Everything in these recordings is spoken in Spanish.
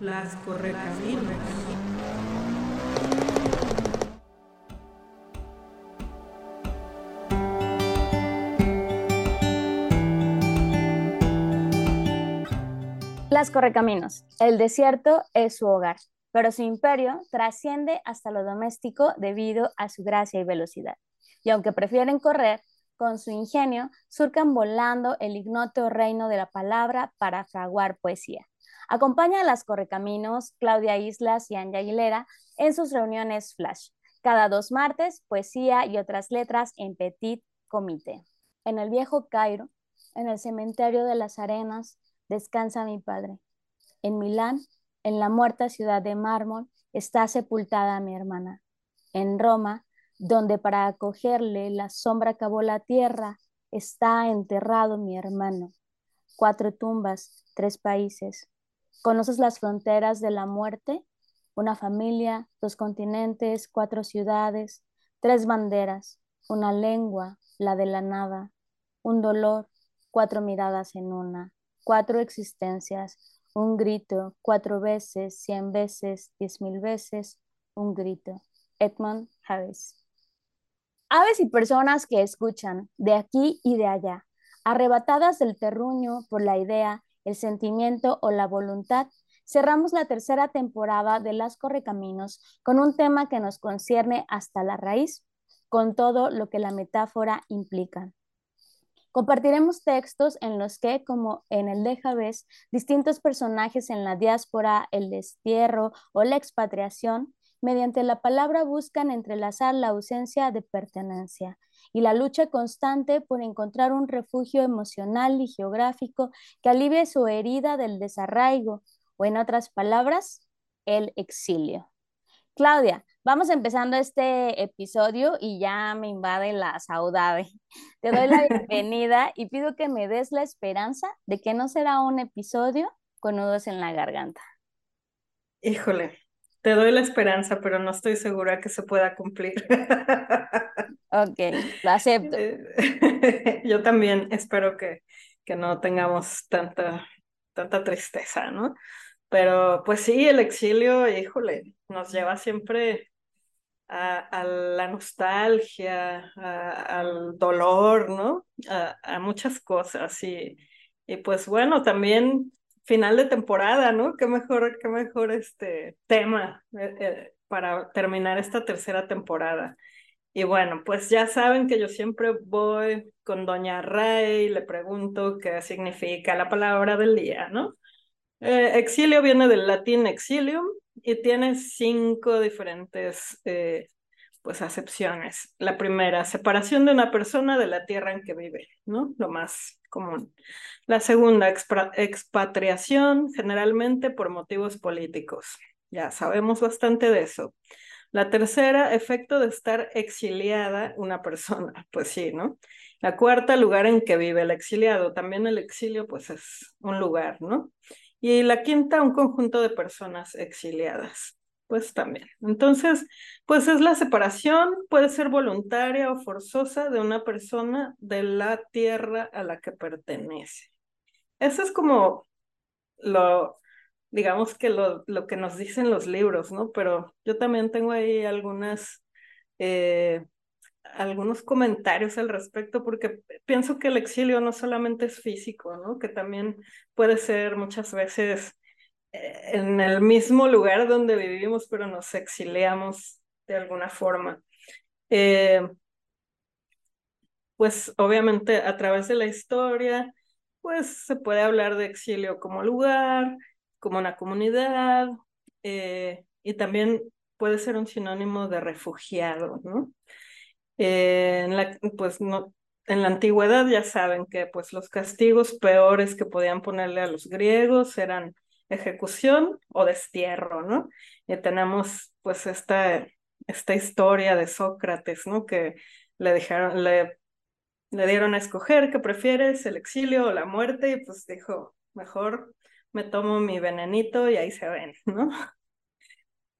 Las correcaminos. Las correcaminos. El desierto es su hogar, pero su imperio trasciende hasta lo doméstico debido a su gracia y velocidad. Y aunque prefieren correr, con su ingenio surcan volando el ignoto reino de la palabra para fraguar poesía. Acompaña a las correcaminos Claudia Islas y Anja Aguilera en sus reuniones flash. Cada dos martes, poesía y otras letras en Petit Comité. En el viejo Cairo, en el cementerio de las arenas, descansa mi padre. En Milán, en la muerta ciudad de mármol, está sepultada mi hermana. En Roma, donde para acogerle la sombra acabó la tierra, está enterrado mi hermano. Cuatro tumbas, tres países. ¿Conoces las fronteras de la muerte? Una familia, dos continentes, cuatro ciudades, tres banderas, una lengua, la de la nada, un dolor, cuatro miradas en una, cuatro existencias, un grito, cuatro veces, cien veces, diez mil veces, un grito. Edmund Harris. Aves y personas que escuchan de aquí y de allá, arrebatadas del terruño por la idea, el sentimiento o la voluntad, cerramos la tercera temporada de Las Correcaminos con un tema que nos concierne hasta la raíz, con todo lo que la metáfora implica. Compartiremos textos en los que, como en el de Javés, distintos personajes en la diáspora, el destierro o la expatriación mediante la palabra buscan entrelazar la ausencia de pertenencia y la lucha constante por encontrar un refugio emocional y geográfico que alivie su herida del desarraigo, o en otras palabras, el exilio. Claudia, vamos empezando este episodio y ya me invade la saudade. Te doy la bienvenida y pido que me des la esperanza de que no será un episodio con nudos en la garganta. Híjole, te doy la esperanza, pero no estoy segura que se pueda cumplir. Ok, lo acepto. Eh, yo también espero que, que no tengamos tanta, tanta tristeza, ¿no? Pero pues sí, el exilio, híjole, nos lleva siempre a, la nostalgia, al dolor, ¿no? A, a muchas cosas. Y, y pues bueno, también final de temporada, ¿no? Qué mejor, qué mejor este tema eh, eh, para terminar esta tercera temporada. Y bueno, pues ya saben que yo siempre voy con Doña Ray, le pregunto qué significa la palabra del día, ¿no? Eh, exilio viene del latín exilium y tiene cinco diferentes pues acepciones. La primera, separación de una persona de la tierra en que vive, ¿no? Lo más común. La segunda, expatriación, generalmente por motivos políticos. Ya sabemos bastante de eso. La tercera, efecto de estar exiliada una persona. Pues sí, ¿no? La cuarta, lugar en que vive el exiliado. También el exilio, pues es un lugar, ¿no? Y la quinta, un conjunto de personas exiliadas pues también. Entonces, pues es la separación, puede ser voluntaria o forzosa de una persona de la tierra a la que pertenece. Eso es como lo, digamos que lo, lo que nos dicen los libros, ¿no? Pero yo también tengo ahí algunas, eh, algunos comentarios al respecto, porque pienso que el exilio no solamente es físico, ¿no? Que también puede ser muchas veces en el mismo lugar donde vivimos, pero nos exiliamos de alguna forma. Eh, pues obviamente a través de la historia, pues se puede hablar de exilio como lugar, como una comunidad, eh, y también puede ser un sinónimo de refugiado, ¿no? Eh, en la, pues no, en la antigüedad ya saben que pues los castigos peores que podían ponerle a los griegos eran ejecución o destierro, ¿no? Y tenemos pues esta, esta historia de Sócrates, ¿no? Que le le, le dieron a escoger qué prefieres, el exilio o la muerte, y pues dijo, mejor me tomo mi venenito y ahí se ven, ¿no?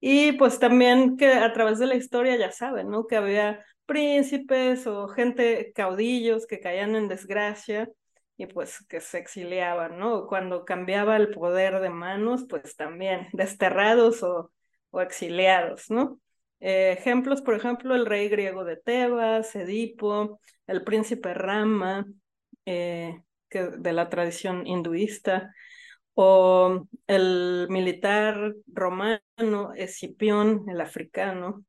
Y pues también que a través de la historia ya saben, ¿no? Que había príncipes o gente caudillos que caían en desgracia y pues que se exiliaban, ¿no? Cuando cambiaba el poder de manos, pues también desterrados o, o exiliados, ¿no? Eh, ejemplos, por ejemplo, el rey griego de Tebas, Edipo, el príncipe Rama, eh, que, de la tradición hinduista, o el militar romano Escipión, el africano,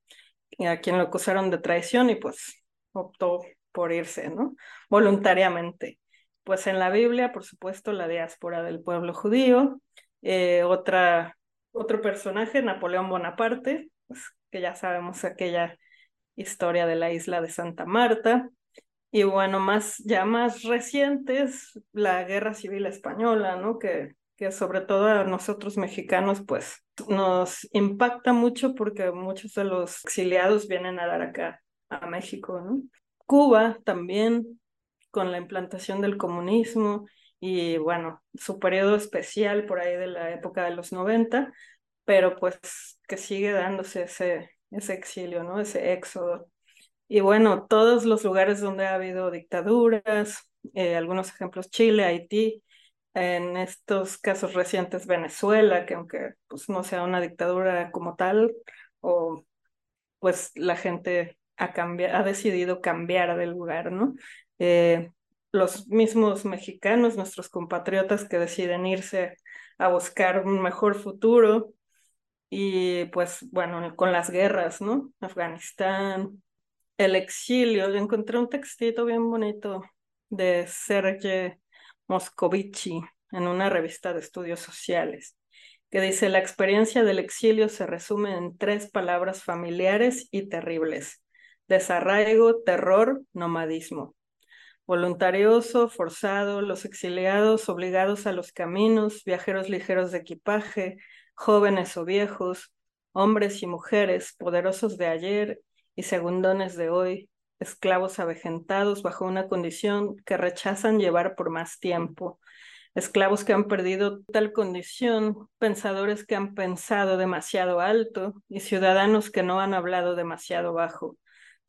a quien lo acusaron de traición y pues optó por irse, ¿no? Voluntariamente. Pues en la Biblia, por supuesto, la diáspora del pueblo judío, eh, otra, otro personaje, Napoleón Bonaparte, pues, que ya sabemos aquella historia de la isla de Santa Marta, y bueno, más, ya más recientes, la Guerra Civil Española, ¿no? Que, que sobre todo a nosotros mexicanos, pues nos impacta mucho porque muchos de los exiliados vienen a dar acá a México, ¿no? Cuba también, con la implantación del comunismo y bueno, su periodo especial por ahí de la época de los 90, pero pues que sigue dándose ese, exilio, ¿no? Ese éxodo. Y bueno, todos los lugares donde ha habido dictaduras, eh, algunos ejemplos Chile, Haití, en estos casos recientes Venezuela, que aunque pues no sea una dictadura como tal, o pues la gente ha, ha decidido cambiar de lugar, ¿no? Eh, los mismos mexicanos, nuestros compatriotas que deciden irse a buscar un mejor futuro y pues bueno, con las guerras, ¿no? Afganistán, el exilio. Yo encontré un textito bien bonito de Sergei Moscovici en una revista de estudios sociales, que dice, la experiencia del exilio se resume en tres palabras familiares y terribles, desarraigo, terror, nomadismo. Voluntarioso, forzado, los exiliados obligados a los caminos, viajeros ligeros de equipaje, jóvenes o viejos, hombres y mujeres, poderosos de ayer y segundones de hoy, esclavos avejentados bajo una condición que rechazan llevar por más tiempo, esclavos que han perdido tal condición, pensadores que han pensado demasiado alto y ciudadanos que no han hablado demasiado bajo.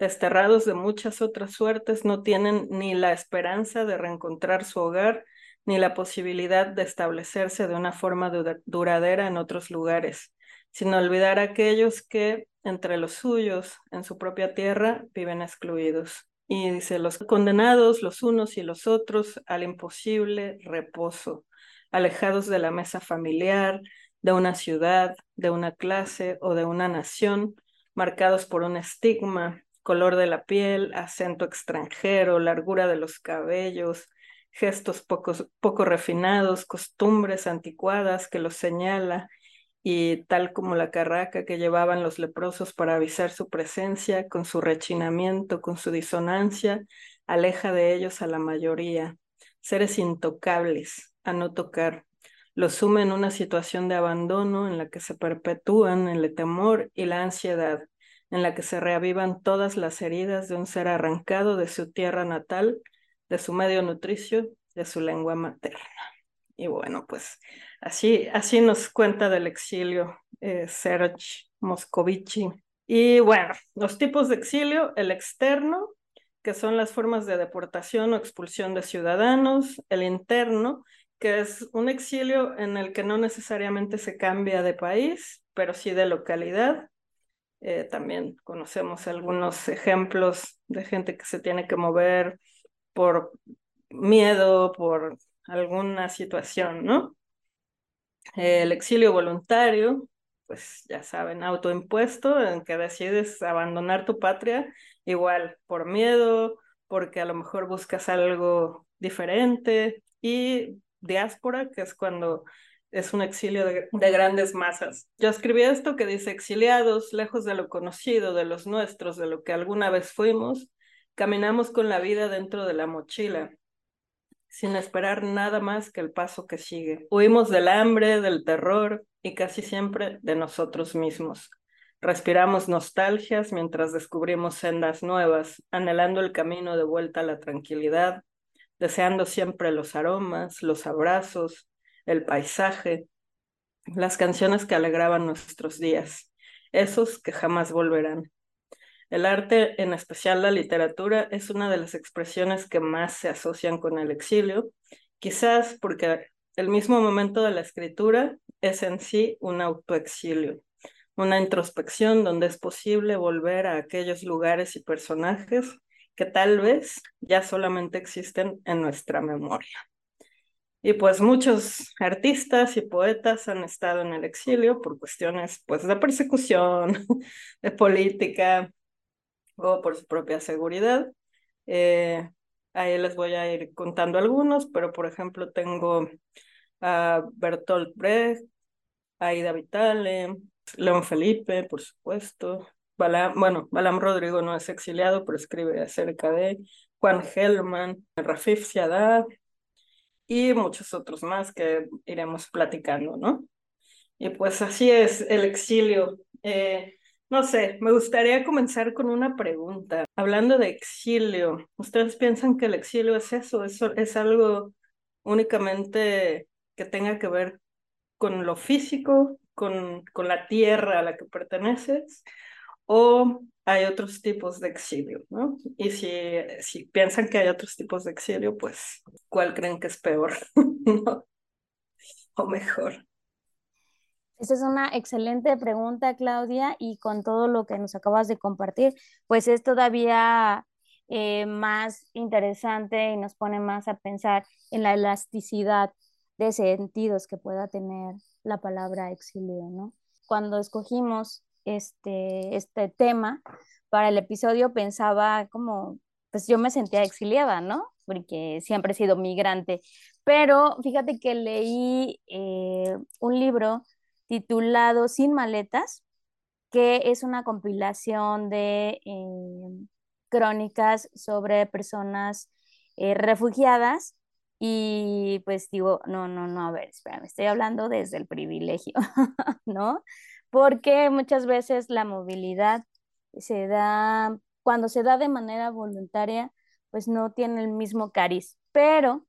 Desterrados de muchas otras suertes, no tienen ni la esperanza de reencontrar su hogar, ni la posibilidad de establecerse de una forma duradera en otros lugares, sin olvidar a aquellos que, entre los suyos, en su propia tierra, viven excluidos. Y dice, los condenados, los unos y los otros, al imposible reposo, alejados de la mesa familiar, de una ciudad, de una clase o de una nación, marcados por un estigma, color de la piel, acento extranjero, largura de los cabellos, gestos poco refinados, costumbres anticuadas que los señala y tal como la carraca que llevaban los leprosos para avisar su presencia, con su rechinamiento, con su disonancia, aleja de ellos a la mayoría, seres intocables, a no tocar. Los sume en una situación de abandono en la que se perpetúan el temor y la ansiedad, en la que se reavivan todas las heridas de un ser arrancado de su tierra natal, de su medio nutricio, de su lengua materna. Y bueno, pues Así, así nos cuenta del exilio eh, Serge Moscovici. Y bueno, los tipos de exilio, el externo, que son las formas de deportación o expulsión de ciudadanos, el interno, que es un exilio en el que no necesariamente se cambia de país, pero sí de localidad. Eh, también conocemos algunos ejemplos de gente que se tiene que mover por miedo, por alguna situación, ¿no? El exilio voluntario, pues ya saben, autoimpuesto, en que decides abandonar tu patria, igual por miedo, porque a lo mejor buscas algo diferente, y diáspora, que es cuando es un exilio de, de, grandes masas. Yo escribí esto que dice, exiliados, lejos de lo conocido, de los nuestros, de lo que alguna vez fuimos, caminamos con la vida dentro de la mochila, sin esperar nada más que el paso que sigue. Huimos del hambre, del terror y casi siempre de nosotros mismos. Respiramos nostalgias mientras descubrimos sendas nuevas, anhelando el camino de vuelta a la tranquilidad, deseando siempre los aromas, los abrazos, el paisaje, las canciones que alegraban nuestros días, esos que jamás volverán. El arte, en especial la literatura, es una de las expresiones que más se asocian con el exilio, quizás porque el mismo momento de la escritura es en sí un autoexilio, una introspección donde es posible volver a aquellos lugares y personajes que tal vez ya solamente existen en nuestra memoria. Y pues muchos artistas y poetas han estado en el exilio por cuestiones pues de persecución, de política o por su propia seguridad. Eh, ahí les voy a ir contando algunos, pero por ejemplo tengo a Bertolt Brecht, Aida Vitale, León Felipe, por supuesto. Balam, bueno, Balam Rodrigo no es exiliado, pero escribe acerca de Juan Gelman, Rafif Siadá y muchos otros más que iremos platicando, ¿no? Y pues así es el exilio. Eh, no sé, me gustaría comenzar con una pregunta. Hablando de exilio, ¿ustedes piensan que el exilio es eso? ¿Es, es algo únicamente que tenga que ver con lo físico, con, con la tierra a la que perteneces, o hay otros tipos de exilio, ¿no? Y si, si piensan que hay otros tipos de exilio, pues, ¿cuál creen que es peor? O mejor. Esa es una excelente pregunta, Claudia, y con todo lo que nos acabas de compartir, pues es todavía eh, más interesante y nos pone más a pensar en la elasticidad de sentidos que pueda tener la palabra exilio, ¿no? Cuando escogimos este, este tema para el episodio pensaba como, pues yo me sentía exiliada, ¿no? Porque siempre he sido migrante, pero fíjate que leí eh, un libro titulado Sin maletas, que es una compilación de eh, crónicas sobre personas eh, refugiadas y pues digo, no, no, no, a ver, espérame, estoy hablando desde el privilegio, ¿no? Porque muchas veces la movilidad se da, cuando se da de manera voluntaria, pues no tiene el mismo cariz, pero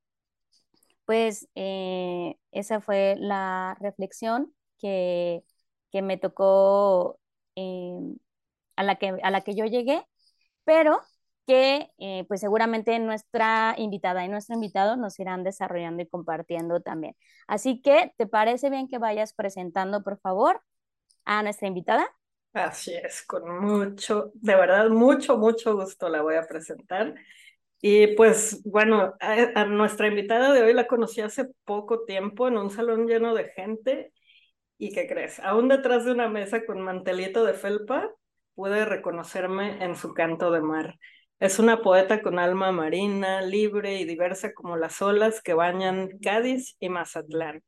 pues eh, esa fue la reflexión que, que me tocó, eh, a, la que, a la que yo llegué, pero que eh, pues seguramente nuestra invitada y nuestro invitado nos irán desarrollando y compartiendo también. Así que, ¿te parece bien que vayas presentando, por favor, a nuestra invitada? Así es, con mucho, de verdad, mucho, mucho gusto la voy a presentar. Y pues bueno, a, nuestra invitada de hoy la conocí hace poco tiempo en un salón lleno de gente. ¿Y qué crees? Aún detrás de una mesa con mantelito de felpa, pude reconocerme en su canto de mar. Es una poeta con alma marina, libre y diversa como las olas que bañan Cádiz y Mazatlán.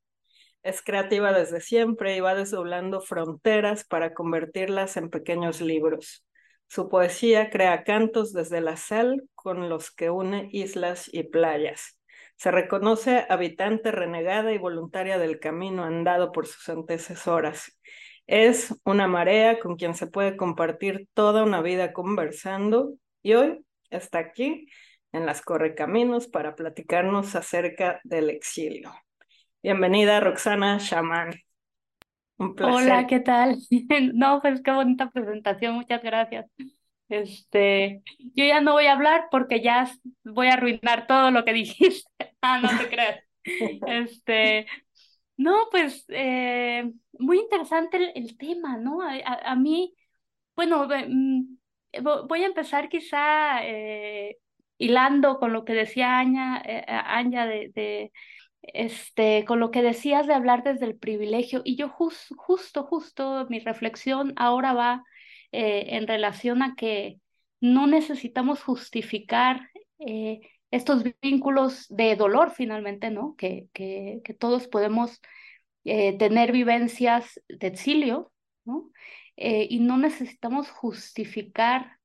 Es creativa desde siempre y va desdoblando fronteras para convertirlas en pequeños libros. Su poesía crea cantos desde la sal con los que une islas y playas. Se reconoce habitante renegada y voluntaria del camino andado por sus antecesoras. Es una marea con quien se puede compartir toda una vida conversando y hoy está aquí en las Correcaminos para platicarnos acerca del exilio. Bienvenida, Roxana Shaman. Un placer. Hola, ¿qué tal? No, pues qué bonita presentación, muchas gracias. Este, yo ya no voy a hablar porque ya voy a arruinar todo lo que dijiste. Ah, no te creas. Este, no, pues eh, muy interesante el, tema, ¿no? A, mí, bueno, mm, voy a empezar quizá eh, hilando con lo que decía Aña, eh, de, este, con lo que decías de hablar desde el privilegio. Y yo justo, justo, mi reflexión ahora va en relación a que no necesitamos justificar estos vínculos de dolor finalmente, ¿no? Que, que, que todos podemos tener vivencias de exilio, ¿no? Eh, y no necesitamos justificar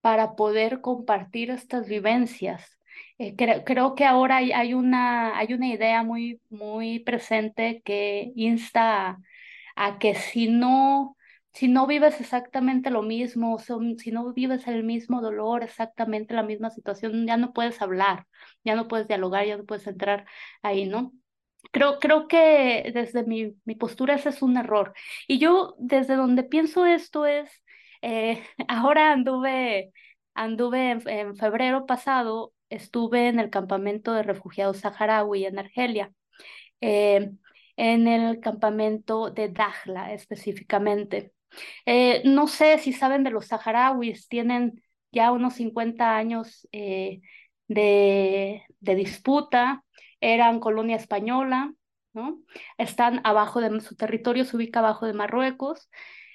para poder compartir estas vivencias. Eh, creo, que ahora hay, una, hay una idea muy, muy presente que insta a, que si no, si no vives exactamente lo mismo, si no vives el mismo dolor, exactamente la misma situación, ya no puedes hablar, ya no puedes dialogar, ya no puedes entrar ahí, ¿no? Creo, creo que desde mi, mi postura ese es un error. Y yo desde donde pienso esto es, Eh, ahora anduve, anduve en, febrero pasado, estuve en el campamento de refugiados saharaui en Argelia, eh, en el campamento de Dakhla específicamente. Eh, no sé si saben de los saharauis, tienen ya unos 50 años de, de disputa, eran colonia española, ¿no? Están abajo de su territorio, se ubica abajo de Marruecos.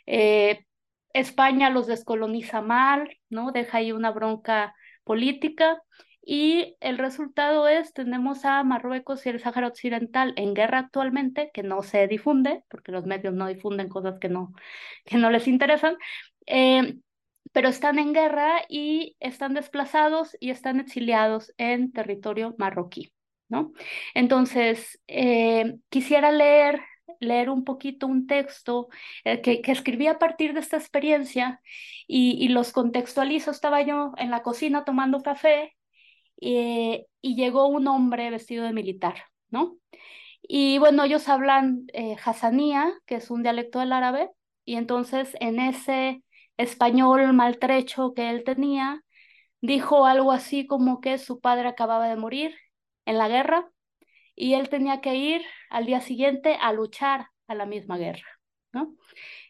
Eh, España los descoloniza mal, ¿no? Deja ahí una bronca política y el resultado es, tenemos a Marruecos y el Sáhara Occidental en guerra actualmente, que no se difunde, porque los medios no difunden cosas que no, que no les interesan, eh, pero están en guerra y están desplazados y están exiliados en territorio marroquí, ¿no? Entonces, eh, quisiera leer leer un poquito un texto eh, que, que, escribí a partir de esta experiencia y, los contextualizo. Estaba yo en la cocina tomando café y llegó un hombre vestido de militar, ¿no? Y bueno, ellos hablan eh, que es un dialecto del árabe, y entonces en ese español maltrecho que él tenía, dijo algo así como que su padre acababa de morir en la guerra y él tenía que ir al día siguiente a luchar a la misma guerra, ¿no?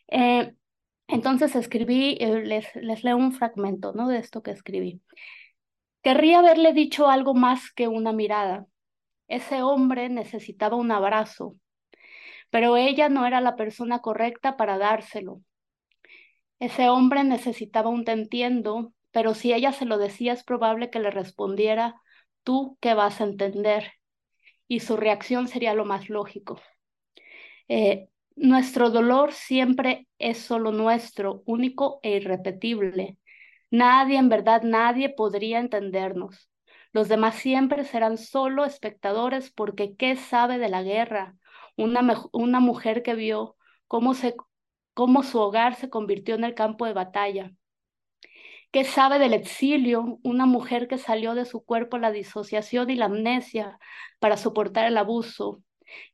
Eh, entonces escribí, eh, les, les leo un fragmento, ¿no? De esto que escribí. Querría haberle dicho algo más que una mirada. Ese hombre necesitaba un abrazo, pero ella no era la persona correcta para dárselo. Ese hombre necesitaba un te entiendo, pero si ella se lo decía es probable que le respondiera, tú qué vas a entender y su reacción sería lo más lógico. Eh, nuestro dolor siempre es solo nuestro, único e irrepetible. Nadie, en verdad, nadie podría entendernos. Los demás siempre serán solo espectadores porque ¿qué sabe de la guerra? Una, una mujer que vio cómo, se, cómo su hogar se convirtió en el campo de batalla. ¿Qué sabe del exilio? Una mujer que salió de su cuerpo la disociación y la amnesia para soportar el abuso.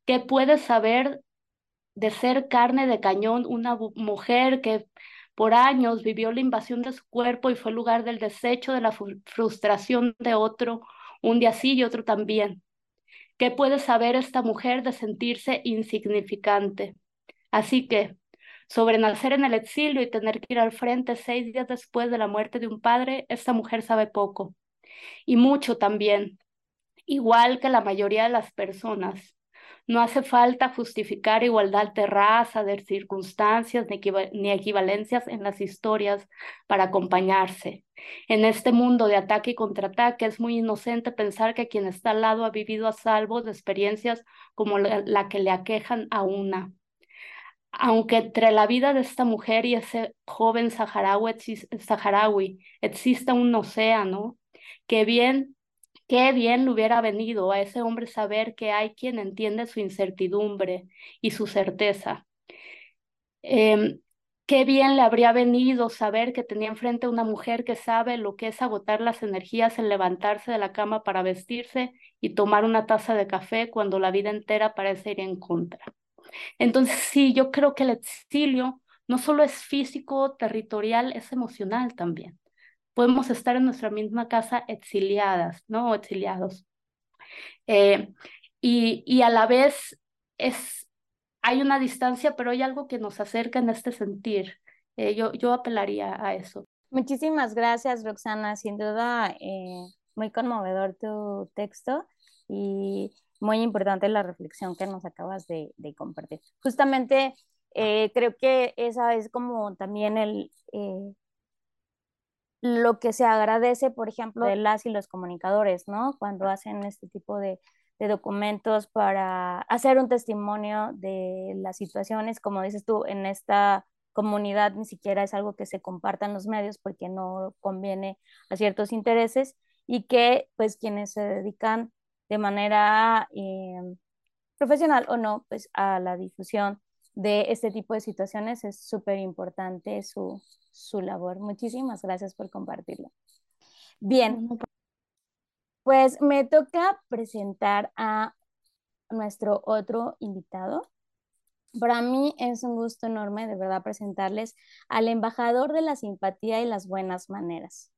¿Qué puede saber de ser carne de cañón una mujer que por años vivió la invasión de su cuerpo y fue lugar del desecho de la frustración de otro, un día sí y otro también? ¿Qué puede saber esta mujer de sentirse insignificante? Así que, sobre nacer en el exilio y tener que ir al frente seis días después de la muerte de un padre, esta mujer sabe poco. Y mucho también, igual que la mayoría de las personas. No hace falta justificar igualdad de raza, de circunstancias, ni, equivalencias en las historias para acompañarse. En este mundo de ataque y contraataque es muy inocente pensar que quien está al lado ha vivido a salvo de experiencias como la que le aquejan a una aunque entre la vida de esta mujer y ese joven saharaui, exista un océano, que bien, qué bien le hubiera venido a ese hombre saber que hay quien entiende su incertidumbre y su certeza. Em, qué bien le habría venido saber que tenía enfrente una mujer que sabe lo que es agotar las energías en levantarse de la cama para vestirse y tomar una taza de café cuando la vida entera parece ir en contra. Entonces, sí, yo creo que el exilio no solo es físico, territorial, es emocional también. Podemos estar en nuestra misma casa exiliadas, ¿no? exiliados. Eh, y, y a la vez es, hay una distancia, pero hay algo que nos acerca en este sentir. Eh, yo, yo apelaría a eso. Muchísimas gracias, Roxana. Sin duda, eh, muy conmovedor tu texto y muy importante la reflexión que nos acabas de, compartir. Justamente eh, creo que esa es como también el, eh, lo que se agradece, por ejemplo, de las y los comunicadores, ¿no? Cuando hacen este tipo de, de documentos para hacer un testimonio de las situaciones, como dices tú, en esta comunidad ni siquiera es algo que se comparta en los medios porque no conviene a ciertos intereses y que pues quienes se dedican de manera eh, profesional o no, pues a la difusión de este tipo de situaciones es súper importante su, su labor. Muchísimas gracias por compartirlo. Bien, pues me toca presentar a nuestro otro invitado. Para mí es un gusto enorme, de verdad, presentarles al embajador de la simpatía y las buenas maneras.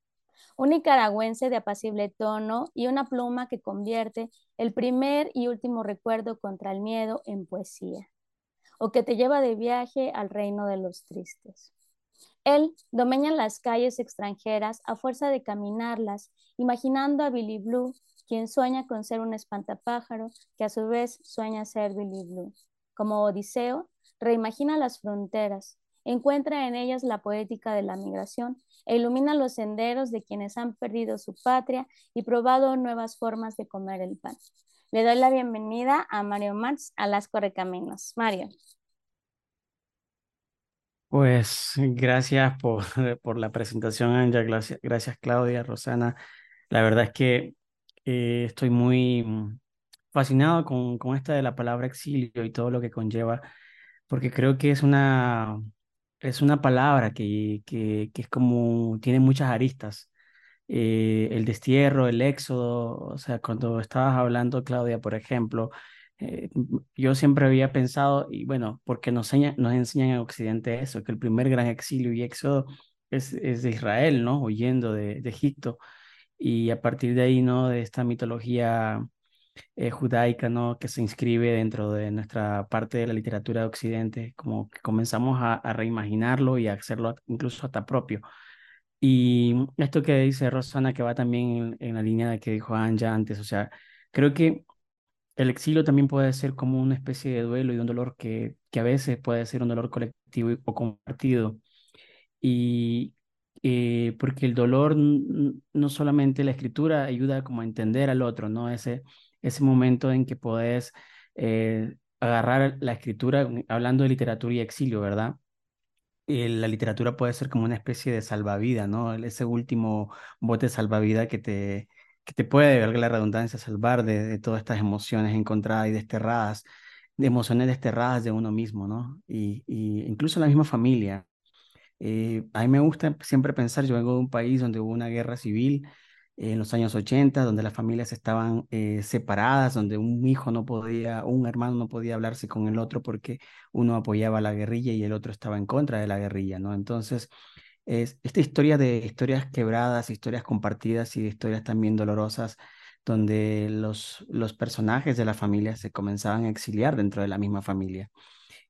Un nicaragüense de apacible tono y una pluma que convierte el primer y último recuerdo contra el miedo en poesía, o que te lleva de viaje al reino de los tristes. Él domeña las calles extranjeras a fuerza de caminarlas, imaginando a Billy Blue, quien sueña con ser un espantapájaro que a su vez sueña ser Billy Blue. Como Odiseo, reimagina las fronteras, encuentra en ellas la poética de la migración e ilumina los senderos de quienes han perdido su patria y probado nuevas formas de comer el pan. Le doy la bienvenida a Mario Marx a las Correcaminos. Mario. Pues gracias por, por la presentación, Anja. Gracias, gracias, Claudia, Rosana. La verdad es que eh, estoy muy fascinado con, con esta de la palabra exilio y todo lo que conlleva, porque creo que es una, es una palabra que, que, que es como, tiene muchas aristas. Eh, el destierro, el éxodo, o sea, cuando estabas hablando, Claudia, por ejemplo, eh, yo siempre había pensado, y bueno, porque nos, enseñan, en Occidente eso, que el primer gran exilio y éxodo es, de Israel, ¿no? Huyendo de, de, Egipto. Y a partir de ahí, ¿no? De esta mitología eh, judaica, ¿no? Que se inscribe dentro de nuestra parte de la literatura de Occidente, como que comenzamos a, a reimaginarlo y a hacerlo incluso hasta propio. Y esto que dice Rosana, que va también en, la línea de que dijo Anja antes, o sea, creo que el exilio también puede ser como una especie de duelo y un dolor que, que a veces puede ser un dolor colectivo o compartido. Y eh, porque el dolor no solamente la escritura ayuda como a entender al otro, ¿no? Ese, ese momento en que podés eh, agarrar la escritura, hablando de literatura y exilio, ¿verdad? Eh, la literatura puede ser como una especie de salvavidas, ¿no? Ese último bote salvavidas que te, que te puede, valga la redundancia, salvar de, todas estas emociones encontradas y desterradas, de emociones desterradas de uno mismo, ¿no? Y, y incluso la misma familia. Eh, a mí me gusta siempre pensar, yo vengo de un país donde hubo una guerra civil en los años 80, donde las familias estaban eh, separadas, donde un hijo no podía, un hermano no podía hablarse con el otro porque uno apoyaba la guerrilla y el otro estaba en contra de la guerrilla, ¿no? Entonces, es esta historia de historias quebradas, historias compartidas y historias también dolorosas, donde los, los personajes de la familia se comenzaban a exiliar dentro de la misma familia.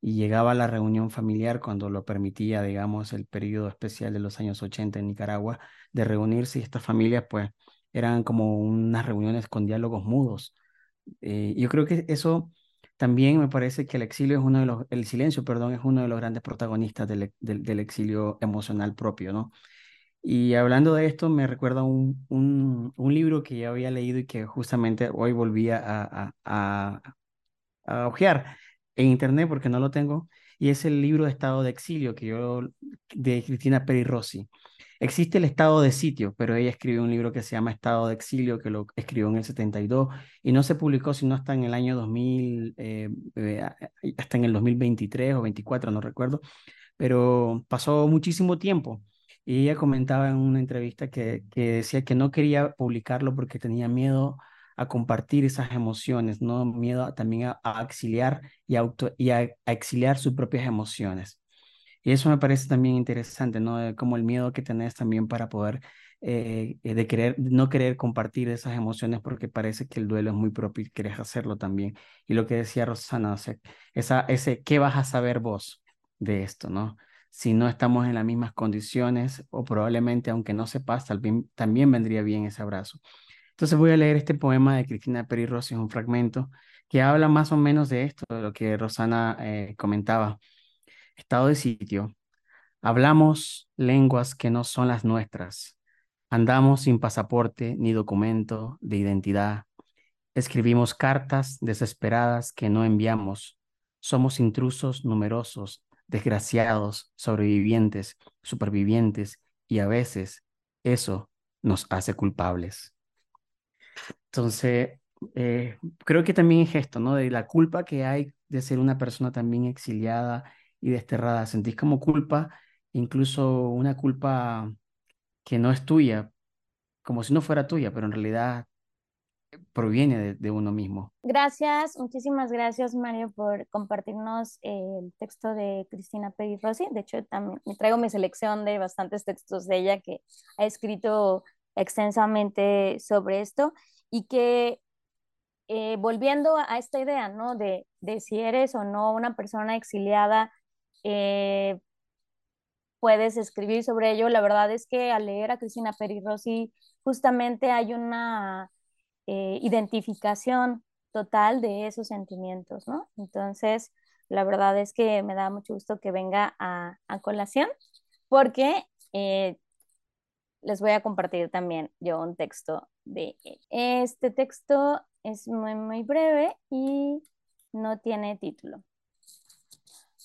Y llegaba la reunión familiar cuando lo permitía, digamos, el periodo especial de los años 80 en Nicaragua, de reunirse y estas familias, pues, eran como unas reuniones con diálogos mudos. Eh, yo creo que eso también me parece que el exilio es uno de los, el silencio, perdón, es uno de los grandes protagonistas del, del, exilio emocional propio, ¿no? Y hablando de esto, me recuerda un, un, libro que ya había leído y que justamente hoy volví a, a, a, a ojear en internet porque no lo tengo, y es el libro de Estado de Exilio que yo, de Cristina Peri Rossi. Existe el estado de sitio, pero ella escribió un libro que se llama Estado de Exilio, que lo escribió en el 72 y no se publicó sino hasta en el año 2000, eh, eh, hasta en el 2023 o 24, no recuerdo, pero pasó muchísimo tiempo. Y ella comentaba en una entrevista que, que decía que no quería publicarlo porque tenía miedo a compartir esas emociones, no miedo también a, a exiliar y, auto, y a exiliar sus propias emociones. Y eso me parece también interesante, ¿no? Como el miedo que tenés también para poder, eh, eh, de querer, no querer compartir esas emociones porque parece que el duelo es muy propio y querés hacerlo también. Y lo que decía Rosana, o sea, esa, ese, ¿qué vas a saber vos de esto, no? Si no estamos en las mismas condiciones o probablemente, aunque no sepas, también, también vendría bien ese abrazo. Entonces voy a leer este poema de Cristina Peri Rossi, un fragmento que habla más o menos de esto, de lo que Rosana eh, comentaba estado de sitio. Hablamos lenguas que no son las nuestras. Andamos sin pasaporte ni documento de identidad. Escribimos cartas desesperadas que no enviamos. Somos intrusos numerosos, desgraciados, sobrevivientes, supervivientes, y a veces eso nos hace culpables. Entonces, eh, creo que también es esto, ¿no? De la culpa que hay de ser una persona también exiliada y desterrada. Sentís como culpa, incluso una culpa que no es tuya, como si no fuera tuya, pero en realidad proviene de, uno mismo. Gracias, muchísimas gracias Mario por compartirnos el texto de Cristina Peggy Rossi. De hecho, también traigo mi selección de bastantes textos de ella que ha escrito extensamente sobre esto y que eh, volviendo a esta idea, ¿no? De, de, si eres o no una persona exiliada, eh, puedes escribir sobre ello. La verdad es que al leer a Cristina Peri Rossi, justamente hay una eh, identificación total de esos sentimientos, ¿no? Entonces, la verdad es que me da mucho gusto que venga a, a colación, porque les voy a compartir también yo un texto de Este texto es muy, muy breve y no tiene título.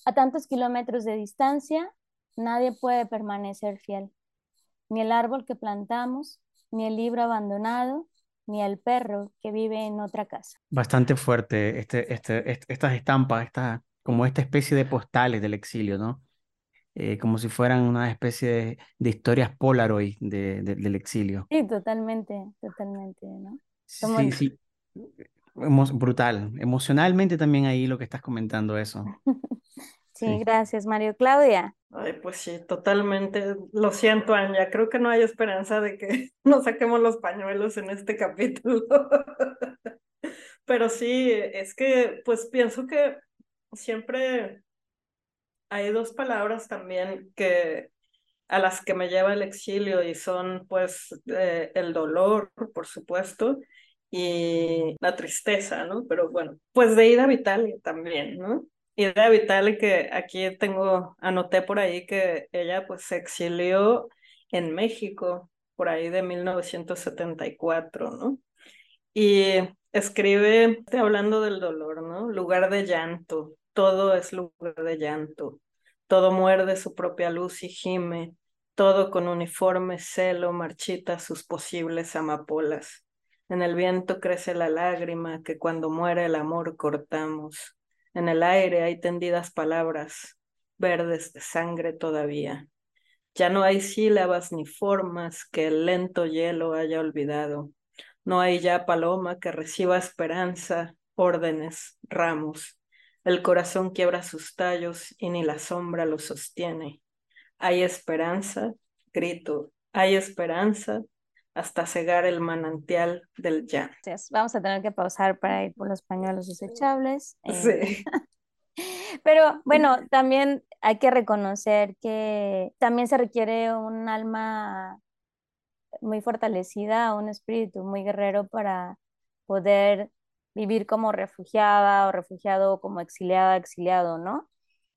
A tantos kilómetros de distancia, nadie puede permanecer fiel. Ni el árbol que plantamos, ni el libro abandonado, ni el perro que vive en otra casa. Bastante fuerte este, este, estas estampas, esta, como esta especie de postales del exilio, ¿no? Eh, como si fueran una especie de, historias Polaroid de, del exilio. Sí, totalmente, totalmente, ¿no? Sí, sí, brutal. Emocionalmente también ahí lo que estás comentando eso. sí, gracias, Mario. Claudia. Ay, pues sí, totalmente. Lo siento, Anya. Creo que no hay esperanza de que nos saquemos los pañuelos en este capítulo. Pero sí, es que pues pienso que siempre hay dos palabras también que a las que me lleva el exilio y son pues eh, el dolor, por supuesto, y la tristeza, ¿no? Pero bueno, pues de Ida Vitali también, ¿no? Ida Vitali que aquí tengo, anoté por ahí que ella pues se exilió en México por ahí de 1974, ¿no? Y escribe, hablando del dolor, ¿no? Lugar de llanto, todo es lugar de llanto, todo muerde su propia luz y gime, todo con uniforme celo marchita sus posibles amapolas. En el viento crece la lágrima que cuando muere el amor cortamos. En el aire hay tendidas palabras, verdes de sangre todavía. Ya no hay sílabas ni formas que el lento hielo haya olvidado. No hay ya paloma que reciba esperanza, órdenes, ramos. El corazón quiebra sus tallos y ni la sombra los sostiene. Hay esperanza, grito, hay esperanza hasta cegar el manantial del ya. Vamos a tener que pausar para ir por los pañuelos desechables. Sí. Pero bueno, también hay que reconocer que también se requiere un alma muy fortalecida, un espíritu muy guerrero para poder vivir como refugiada o refugiado como exiliada, exiliado, ¿no?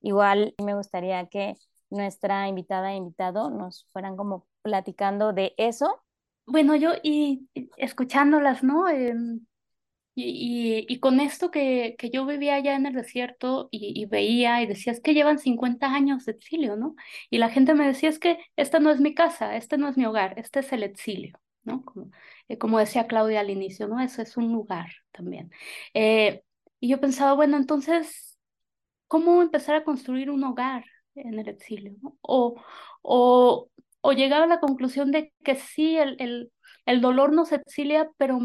Igual me gustaría que nuestra invitada e invitado nos fueran como platicando de eso. Bueno, yo y, escuchándolas, ¿no? Em, y, y, con esto que, que yo vivía allá en el desierto y, veía y decía, es que llevan 50 años de exilio, ¿no? Y la gente me decía, es que esta no es mi casa, este no es mi hogar, este es el exilio. ¿no? Eh, como decía Claudia al inicio, ¿no? Eso es un lugar también. Eh, y yo pensaba, bueno, entonces, ¿cómo empezar a construir un hogar en el exilio? O, o, o llegaba a la conclusión de que sí, el, el, el dolor nos exilia, pero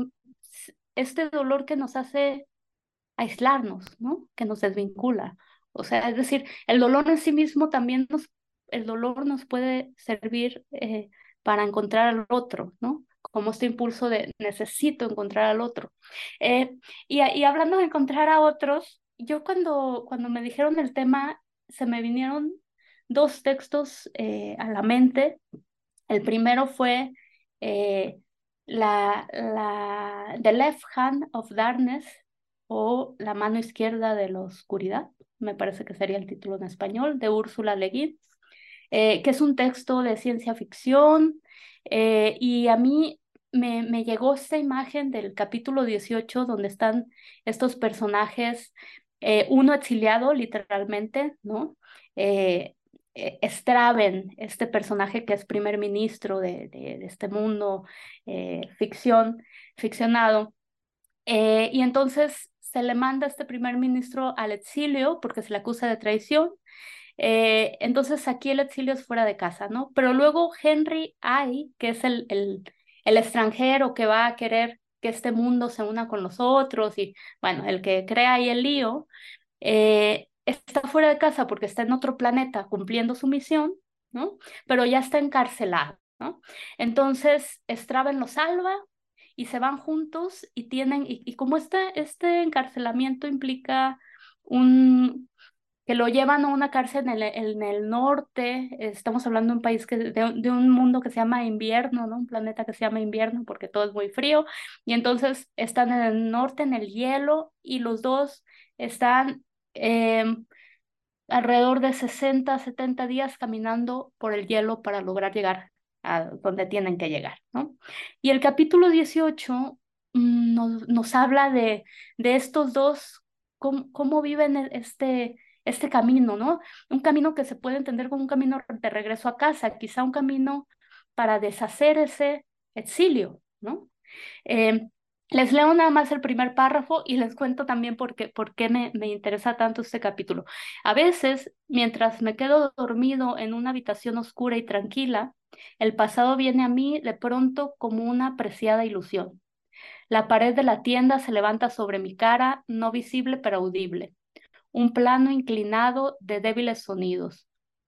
este dolor que nos hace aislarnos, ¿no? Que nos desvincula. O sea, es decir, el dolor en sí mismo también nos, el dolor nos puede servir eh, para encontrar al otro, ¿no? Como este impulso de necesito encontrar al otro. Eh, y, y, hablando de encontrar a otros, yo cuando, cuando me dijeron el tema, se me vinieron dos textos eh, a la mente. El primero fue eh, la, la, The Left Hand of Darkness o La mano izquierda de la oscuridad, me parece que sería el título en español, de Úrsula Le Guin. Eh, que es un texto de ciencia ficción, eh, y a mí me, me, llegó esta imagen del capítulo 18 donde están estos personajes, eh, uno exiliado literalmente, ¿no? Straven, este personaje que es primer ministro de, de, este mundo ficción, ficcionado, y entonces se le manda a este primer ministro al exilio porque se le acusa de traición eh, entonces aquí el exilio es fuera de casa, ¿no? Pero luego Henry I, que es el, el extranjero que va a querer que este mundo se una con los otros y bueno, el que crea ahí el lío, eh, está fuera de casa porque está en otro planeta cumpliendo su misión, ¿no? Pero ya está encarcelado, ¿no? Entonces, Straven lo salva y se van juntos y tienen, y, como este, este encarcelamiento implica un, que lo llevan a una cárcel en el, en el norte, estamos hablando de un país que, de, un mundo que se llama invierno, ¿no? Un planeta que se llama invierno porque todo es muy frío, y entonces están en el norte, en el hielo, y los dos están em, alrededor de 60, 70 días caminando por el hielo para lograr llegar a donde tienen que llegar, ¿no? Y el capítulo 18 mm, nos, nos habla de, de estos dos, cómo, cómo viven este este camino, ¿no? Un camino que se puede entender como un camino de regreso a casa, quizá un camino para deshacer ese exilio, ¿no? Eh, les leo nada más el primer párrafo y les cuento también por qué, por qué me, me, interesa tanto este capítulo. A veces, mientras me quedo dormido en una habitación oscura y tranquila, el pasado viene a mí de pronto como una preciada ilusión. La pared de la tienda se levanta sobre mi cara, no visible pero audible un plano inclinado de débiles sonidos,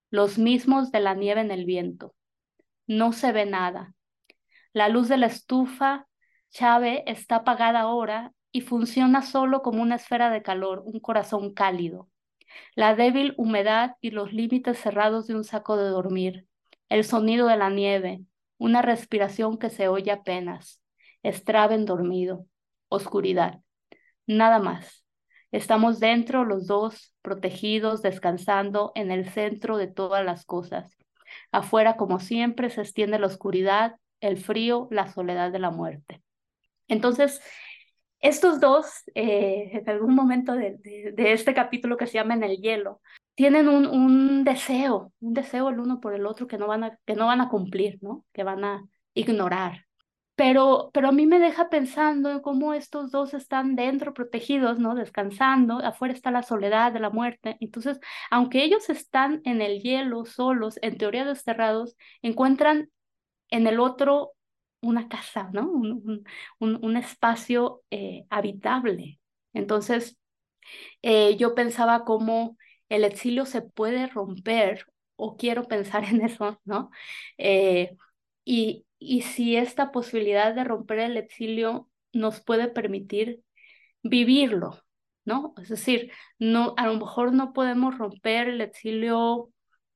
los mismos de la nieve en el viento. No se ve nada. La luz de la estufa Chave está apagada ahora y funciona solo como una esfera de calor, un corazón cálido. La débil humedad y los límites cerrados de un saco de dormir, el sonido de la nieve, una respiración que se oye apenas, estraben dormido, oscuridad, nada más. Estamos dentro los dos, protegidos, descansando en el centro de todas las cosas. Afuera, como siempre, se extiende la oscuridad, el frío, la soledad de la muerte. Entonces, estos dos, eh, en algún momento de, este capítulo que se llama En el hielo, tienen un, un, deseo, un deseo el uno por el otro que no van a, que no van a cumplir, ¿no? que van a ignorar pero, pero a mí me deja pensando en cómo estos dos están dentro protegidos, ¿no? Descansando, afuera está la soledad de la muerte. Entonces, aunque ellos están en el hielo solos, en teoría desterrados, encuentran en el otro una casa, ¿no? Un, un, espacio eh, habitable. Entonces, eh, yo pensaba cómo el exilio se puede romper, o quiero pensar en eso, ¿no? Eh, y, y si esta posibilidad de romper el exilio nos puede permitir vivirlo, ¿no? Es decir, no, a lo mejor no podemos romper el exilio,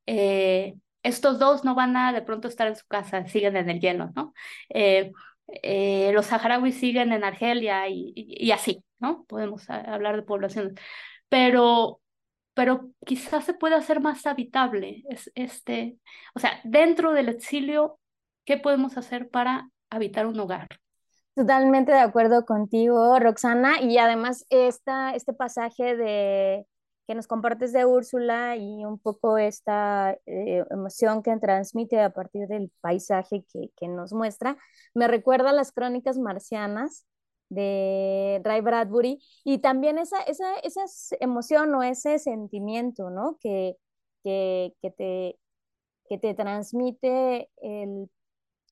eh, estos dos no van a de pronto estar en su casa, siguen en el hielo, ¿no? Eh, eh, los saharauis siguen en Argelia y, y, así, ¿no? Podemos hablar de poblaciones, pero, pero quizás se pueda hacer más habitable, es, este, o sea, dentro del exilio ¿Qué podemos hacer para habitar un hogar? Totalmente de acuerdo contigo, Roxana. Y además esta, este pasaje de, que nos compartes de Úrsula y un poco esta eh, emoción que transmite a partir del paisaje que, que, nos muestra, me recuerda a las crónicas marcianas de Ray Bradbury y también esa, esa, esa emoción o ese sentimiento, ¿no? Que, que, que, te, que te transmite el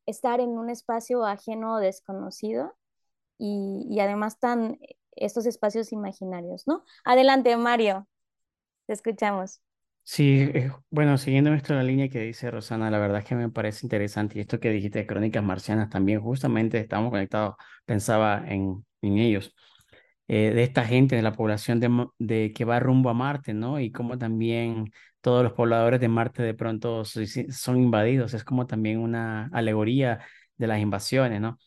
estar en un espacio ajeno o desconocido y, además tan estos espacios imaginarios, ¿no? Adelante, Mario, te escuchamos. Sí, eh, bueno, siguiendo nuestra línea que dice Rosana, la verdad es que me parece interesante y esto que dijiste de Crónicas Marcianas también, justamente estamos conectados, pensaba en, en ellos, eh, de esta gente, de la población de, de, que va rumbo a Marte, ¿no? Y cómo también todos los pobladores de Marte de pronto son invadidos. Es como también una alegoría de las invasiones, ¿no?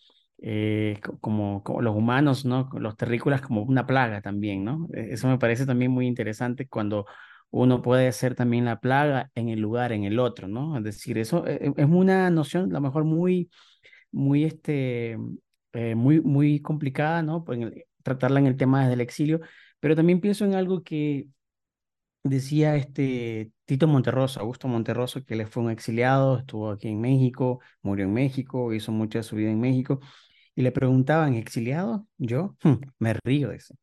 Eh, como, como, los humanos, ¿no? Los terrícolas como una plaga también, ¿no? E, eso me parece también muy interesante cuando uno puede ser también la plaga en el lugar, en el otro, ¿no? Es decir, eso e, e, es una noción, a lo mejor muy, muy, este, eh, muy, muy complicada, ¿no? tratarla en el tema del exilio, pero también pienso en algo que decía este Tito Monterroso, Augusto Monterroso, que él fue un exiliado, estuvo aquí en México, murió en México, hizo mucha su vida en México, y le preguntaban, ¿exiliado? Yo me río de eso.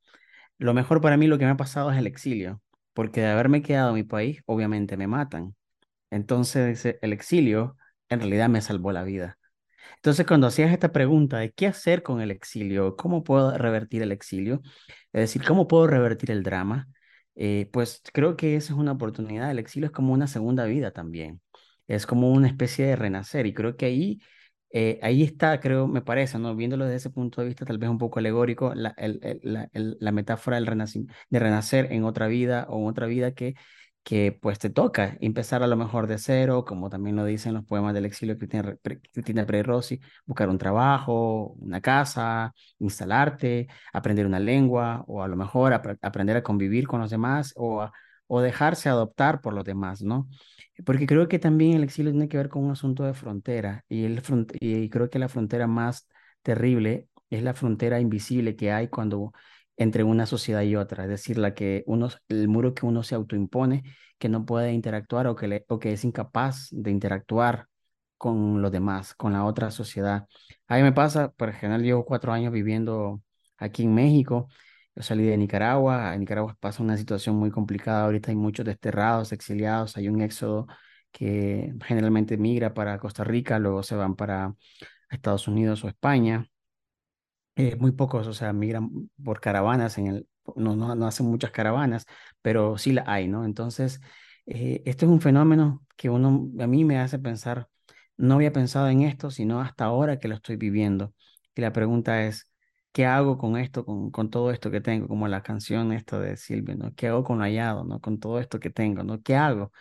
Lo mejor para mí lo que me ha pasado es el exilio, porque de haberme quedado en mi país, obviamente me matan. Entonces, el exilio en realidad me salvó la vida. Entonces, cuando hacías esta pregunta de qué hacer con el exilio, cómo puedo revertir el exilio, es decir, cómo puedo revertir el drama, eh, pues creo que esa es una oportunidad. El exilio es como una segunda vida también. Es como una especie de renacer y creo que ahí, eh, ahí está, creo, me parece, ¿no? Viéndolo desde ese punto de vista tal vez un poco alegórico, la, la, la metáfora del de renacer en otra vida o en otra vida que que pues te toca empezar a lo mejor de cero, como también lo dicen los poemas del exilio que tiene Cristina Pérez Rossi, buscar un trabajo, una casa, instalarte, aprender una lengua o a lo mejor aprender a convivir con los demás o, o dejarse adoptar por los demás, ¿no? Porque creo que también el exilio tiene que ver con un asunto de frontera y, el y creo que la frontera más terrible es la frontera invisible que hay cuando entre una sociedad y otra, es decir, la que uno, el muro que uno se autoimpone, que no puede interactuar o que, es incapaz de interactuar con los demás, con la otra sociedad. A mí me pasa, por ejemplo, llevo cuatro años viviendo aquí en México, yo salí de Nicaragua, en Nicaragua pasa una situación muy complicada, ahorita hay muchos desterrados, exiliados, hay un éxodo que generalmente migra para Costa Rica, luego se van para Estados Unidos o España. Eh, muy pocos, o sea, migran por caravanas, en el, no, no, no hacen muchas caravanas, pero sí la hay, ¿no? Entonces, eh, esto es un fenómeno que uno, a mí me hace pensar, no había pensado en esto, sino hasta ahora que lo estoy viviendo. Y la pregunta es, ¿qué hago con esto, con, con todo esto que tengo? Como la canción esta de Silvio, ¿no? ¿Qué hago con lo hallado, ¿no? Con todo esto que tengo, ¿no? ¿Qué hago?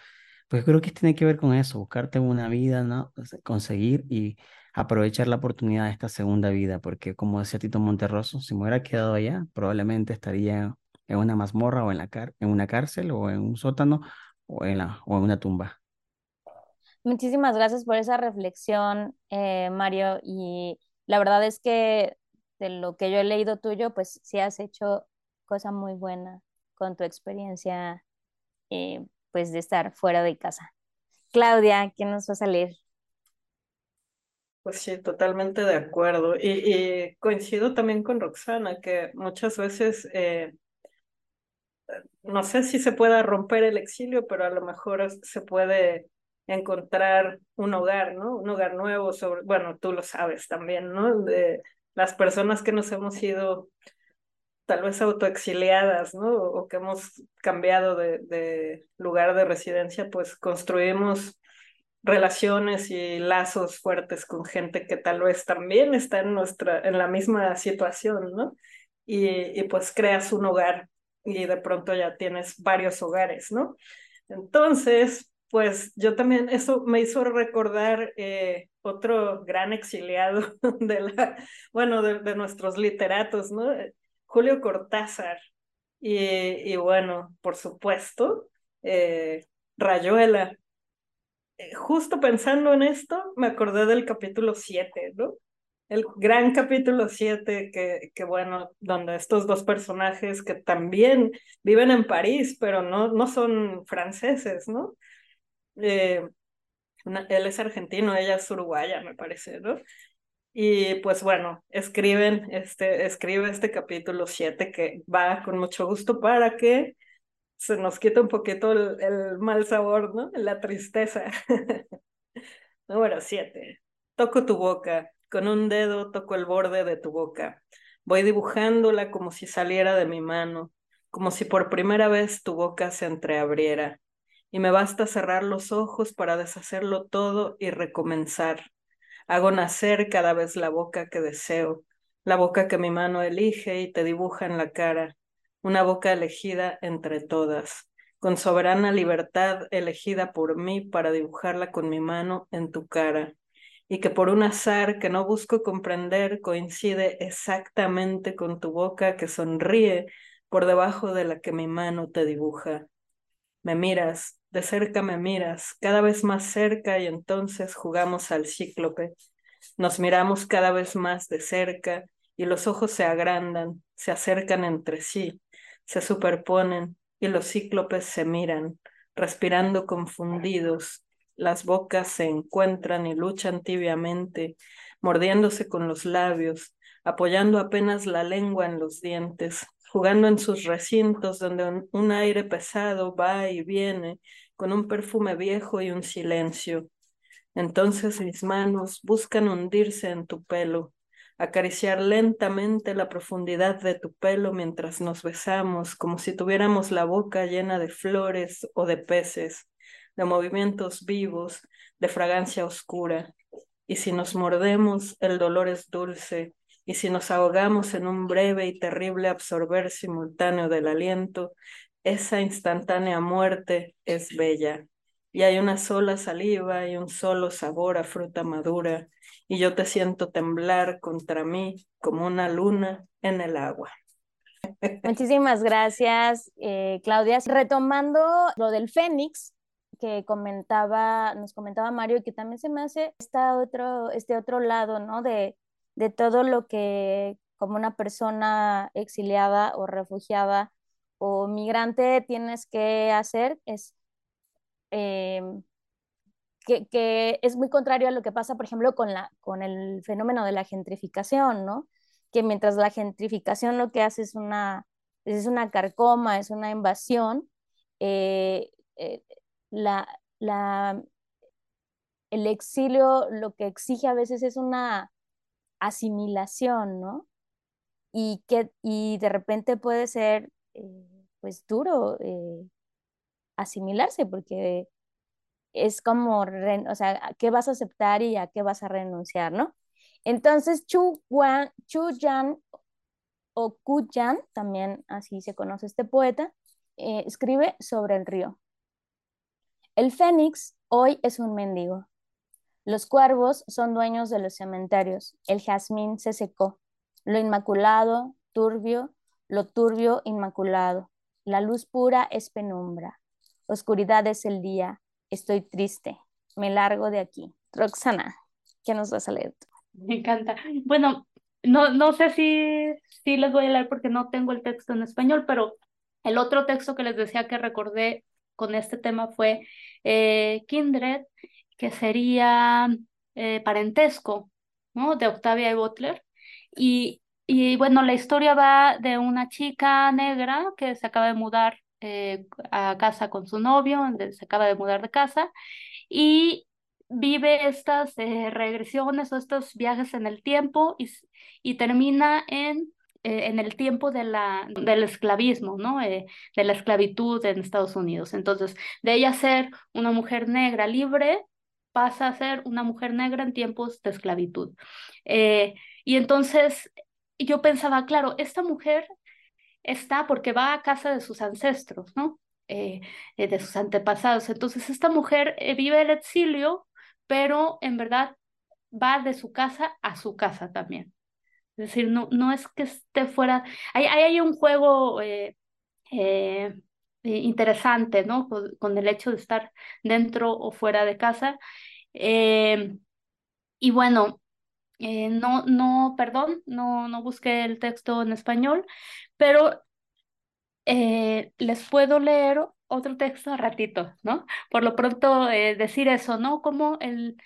Pues creo que tiene que ver con eso, buscarte una vida, ¿no? Conseguir y aprovechar la oportunidad de esta segunda vida, porque como decía Tito Monterroso, si me hubiera quedado allá, probablemente estaría en una mazmorra o en, la en una cárcel o en un sótano o en, la o en una tumba. Muchísimas gracias por esa reflexión, eh, Mario. Y la verdad es que de lo que yo he leído tuyo, pues sí has hecho cosa muy buena con tu experiencia, eh, pues de estar fuera de casa. Claudia, ¿quién nos va a salir? Pues sí, totalmente de acuerdo. Y, coincido también con Roxana, que muchas veces, eh, no sé si se pueda romper el exilio, pero a lo mejor se puede encontrar un hogar, ¿no? Un hogar nuevo sobre, bueno, tú lo sabes también, ¿no? De las personas que nos hemos ido tal vez autoexiliadas, ¿no? O que hemos cambiado de, lugar de residencia, pues construimos relaciones y lazos fuertes con gente que tal vez también está en nuestra, en la misma situación, ¿no? Y, y pues creas un hogar y de pronto ya tienes varios hogares, ¿no? Entonces, pues yo también, eso me hizo recordar eh, otro gran exiliado de la, bueno, de, de nuestros literatos, ¿no? Julio Cortázar. Y, bueno, por supuesto, eh, Rayuela, eh, justo pensando en esto, me acordé del capítulo 7, ¿no? El gran capítulo 7, que, que bueno, donde estos dos personajes que también viven en París, pero no, no son franceses, ¿no? Eh, él es argentino, ella es uruguaya, me parece, ¿no? Y pues bueno, escriben este, escribe este capítulo 7 que va con mucho gusto para que se nos quita un poquito el, mal sabor, ¿no? La tristeza. Número siete. Toco tu boca. Con un dedo toco el borde de tu boca. Voy dibujándola como si saliera de mi mano, como si por primera vez tu boca se entreabriera. Y me basta cerrar los ojos para deshacerlo todo y recomenzar. Hago nacer cada vez la boca que deseo, la boca que mi mano elige y te dibuja en la cara una boca elegida entre todas, con soberana libertad elegida por mí para dibujarla con mi mano en tu cara, y que por un azar que no busco comprender coincide exactamente con tu boca que sonríe por debajo de la que mi mano te dibuja. Me miras, de cerca me miras, cada vez más cerca y entonces jugamos al cíclope. Nos miramos cada vez más de cerca y los ojos se agrandan, se acercan entre sí, se superponen y los cíclopes se miran, respirando confundidos. Las bocas se encuentran y luchan tibiamente, mordiéndose con los labios, apoyando apenas la lengua en los dientes, jugando en sus recintos donde un, aire pesado va y viene, con un perfume viejo y un silencio. Entonces mis manos buscan hundirse en tu pelo, acariciar lentamente la profundidad de tu pelo mientras nos besamos, como si tuviéramos la boca llena de flores o de peces, de movimientos vivos, de fragancia oscura. Y si nos mordemos, el dolor es dulce, y si nos ahogamos en un breve y terrible absorber simultáneo del aliento, esa instantánea muerte es bella. Y hay una sola saliva y un solo sabor a fruta madura, y yo te siento temblar contra mí como una luna en el agua. Muchísimas gracias, eh, Claudia. Retomando lo del Fénix, que comentaba, nos comentaba Mario, que también se me hace otro, este otro lado, ¿no? De, de todo lo que como una persona exiliada o refugiada o migrante tienes que hacer es em, que, es muy contrario a lo que pasa, por ejemplo, con, la, con el fenómeno de la gentrificación, ¿no? Que mientras la gentrificación lo que hace es una, es una carcoma, es una invasión, eh, eh, la, la, el exilio lo que exige a veces es una asimilación, ¿no? Y, que, y de repente puede ser, eh, pues, duro asimilarse, porque es como, o sea, qué vas a aceptar y a qué vas a renunciar, ¿no? Entonces, Chu, Wan, Chu Yan o Ku Yan, también así se conoce este poeta, eh, escribe sobre el río. El fénix hoy es un mendigo. Los cuervos son dueños de los cementerios. El jazmín se secó. Lo inmaculado, turbio, lo turbio, inmaculado. La luz pura es penumbra. Oscuridad es el día estoy triste, me largo de aquí. Roxana, ¿qué nos vas a leer Me encanta. Bueno, no, no sé si, si les voy a leer porque no tengo el texto en español, pero el otro texto que les decía que recordé con este tema fue eh, Kindred, que sería eh, parentesco, ¿no? De Octavia y Butler. Y, y bueno, la historia va de una chica negra que se acaba de mudar eh, a casa con su novio, se acaba de mudar de casa, y vive estas eh, regresiones o estos viajes en el tiempo y, y termina en, eh, en el tiempo de la, del esclavismo, ¿no? de la esclavitud en Estados Unidos. Entonces, de ella ser una mujer negra libre, pasa a ser una mujer negra en tiempos de esclavitud. y entonces yo pensaba, claro, esta mujer está porque va a casa de sus ancestros, ¿no? Eh, eh, de sus antepasados. Entonces, esta mujer eh, vive el exilio, pero en verdad va de su casa a su casa también. Es decir, no, no es que esté fuera. Hay, hay un juego interesante, ¿no? Con, el hecho de estar dentro o fuera de casa. y bueno, no, no, perdón, no, no busqué el texto en español, pero eh, les puedo leer otro texto a ratito, ¿no? Por lo pronto eh, decir eso, ¿no? Como el,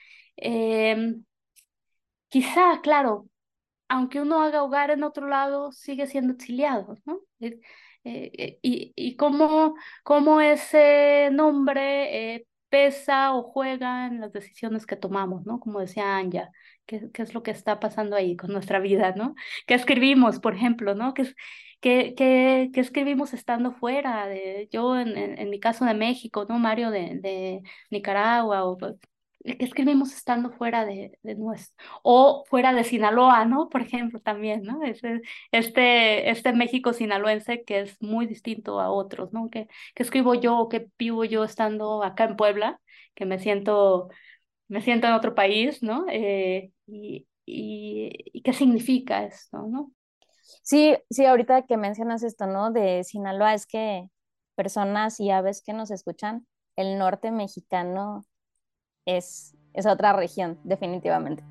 quizá, claro, aunque uno haga hogar en otro lado, sigue siendo exiliado, ¿no? Eh, y, y cómo, cómo ese nombre pesa o juega en las decisiones que tomamos, ¿no? Como decía Anja, ¿qué, qué es lo que está pasando ahí con nuestra vida, ¿no? ¿Qué escribimos, por ejemplo, ¿no? ¿Qué, ¿Qué, qué, qué escribimos estando fuera? De, yo, en, en, mi caso de México, ¿no? Mario de, de Nicaragua, o pues, ¿qué escribimos estando fuera de, de nuestro? O fuera de Sinaloa, ¿no? Por ejemplo, también, ¿no? Este, este, este México sinaloense que es muy distinto a otros, ¿no? ¿Qué, qué escribo yo, qué vivo yo estando acá en Puebla? Que me siento, me siento en otro país, ¿no? Eh, y, y, y, qué significa esto, ¿no? Sí, sí, ahorita que mencionas esto, ¿no? De Sinaloa, es que personas y aves que nos escuchan, el norte mexicano es, es otra región, definitivamente.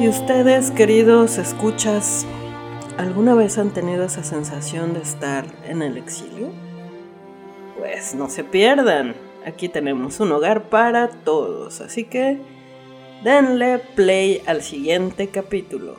Y ustedes, queridos escuchas, ¿Alguna vez han tenido esa sensación de estar en el exilio? Pues no se pierdan, aquí tenemos un hogar para todos, así que denle play al siguiente capítulo.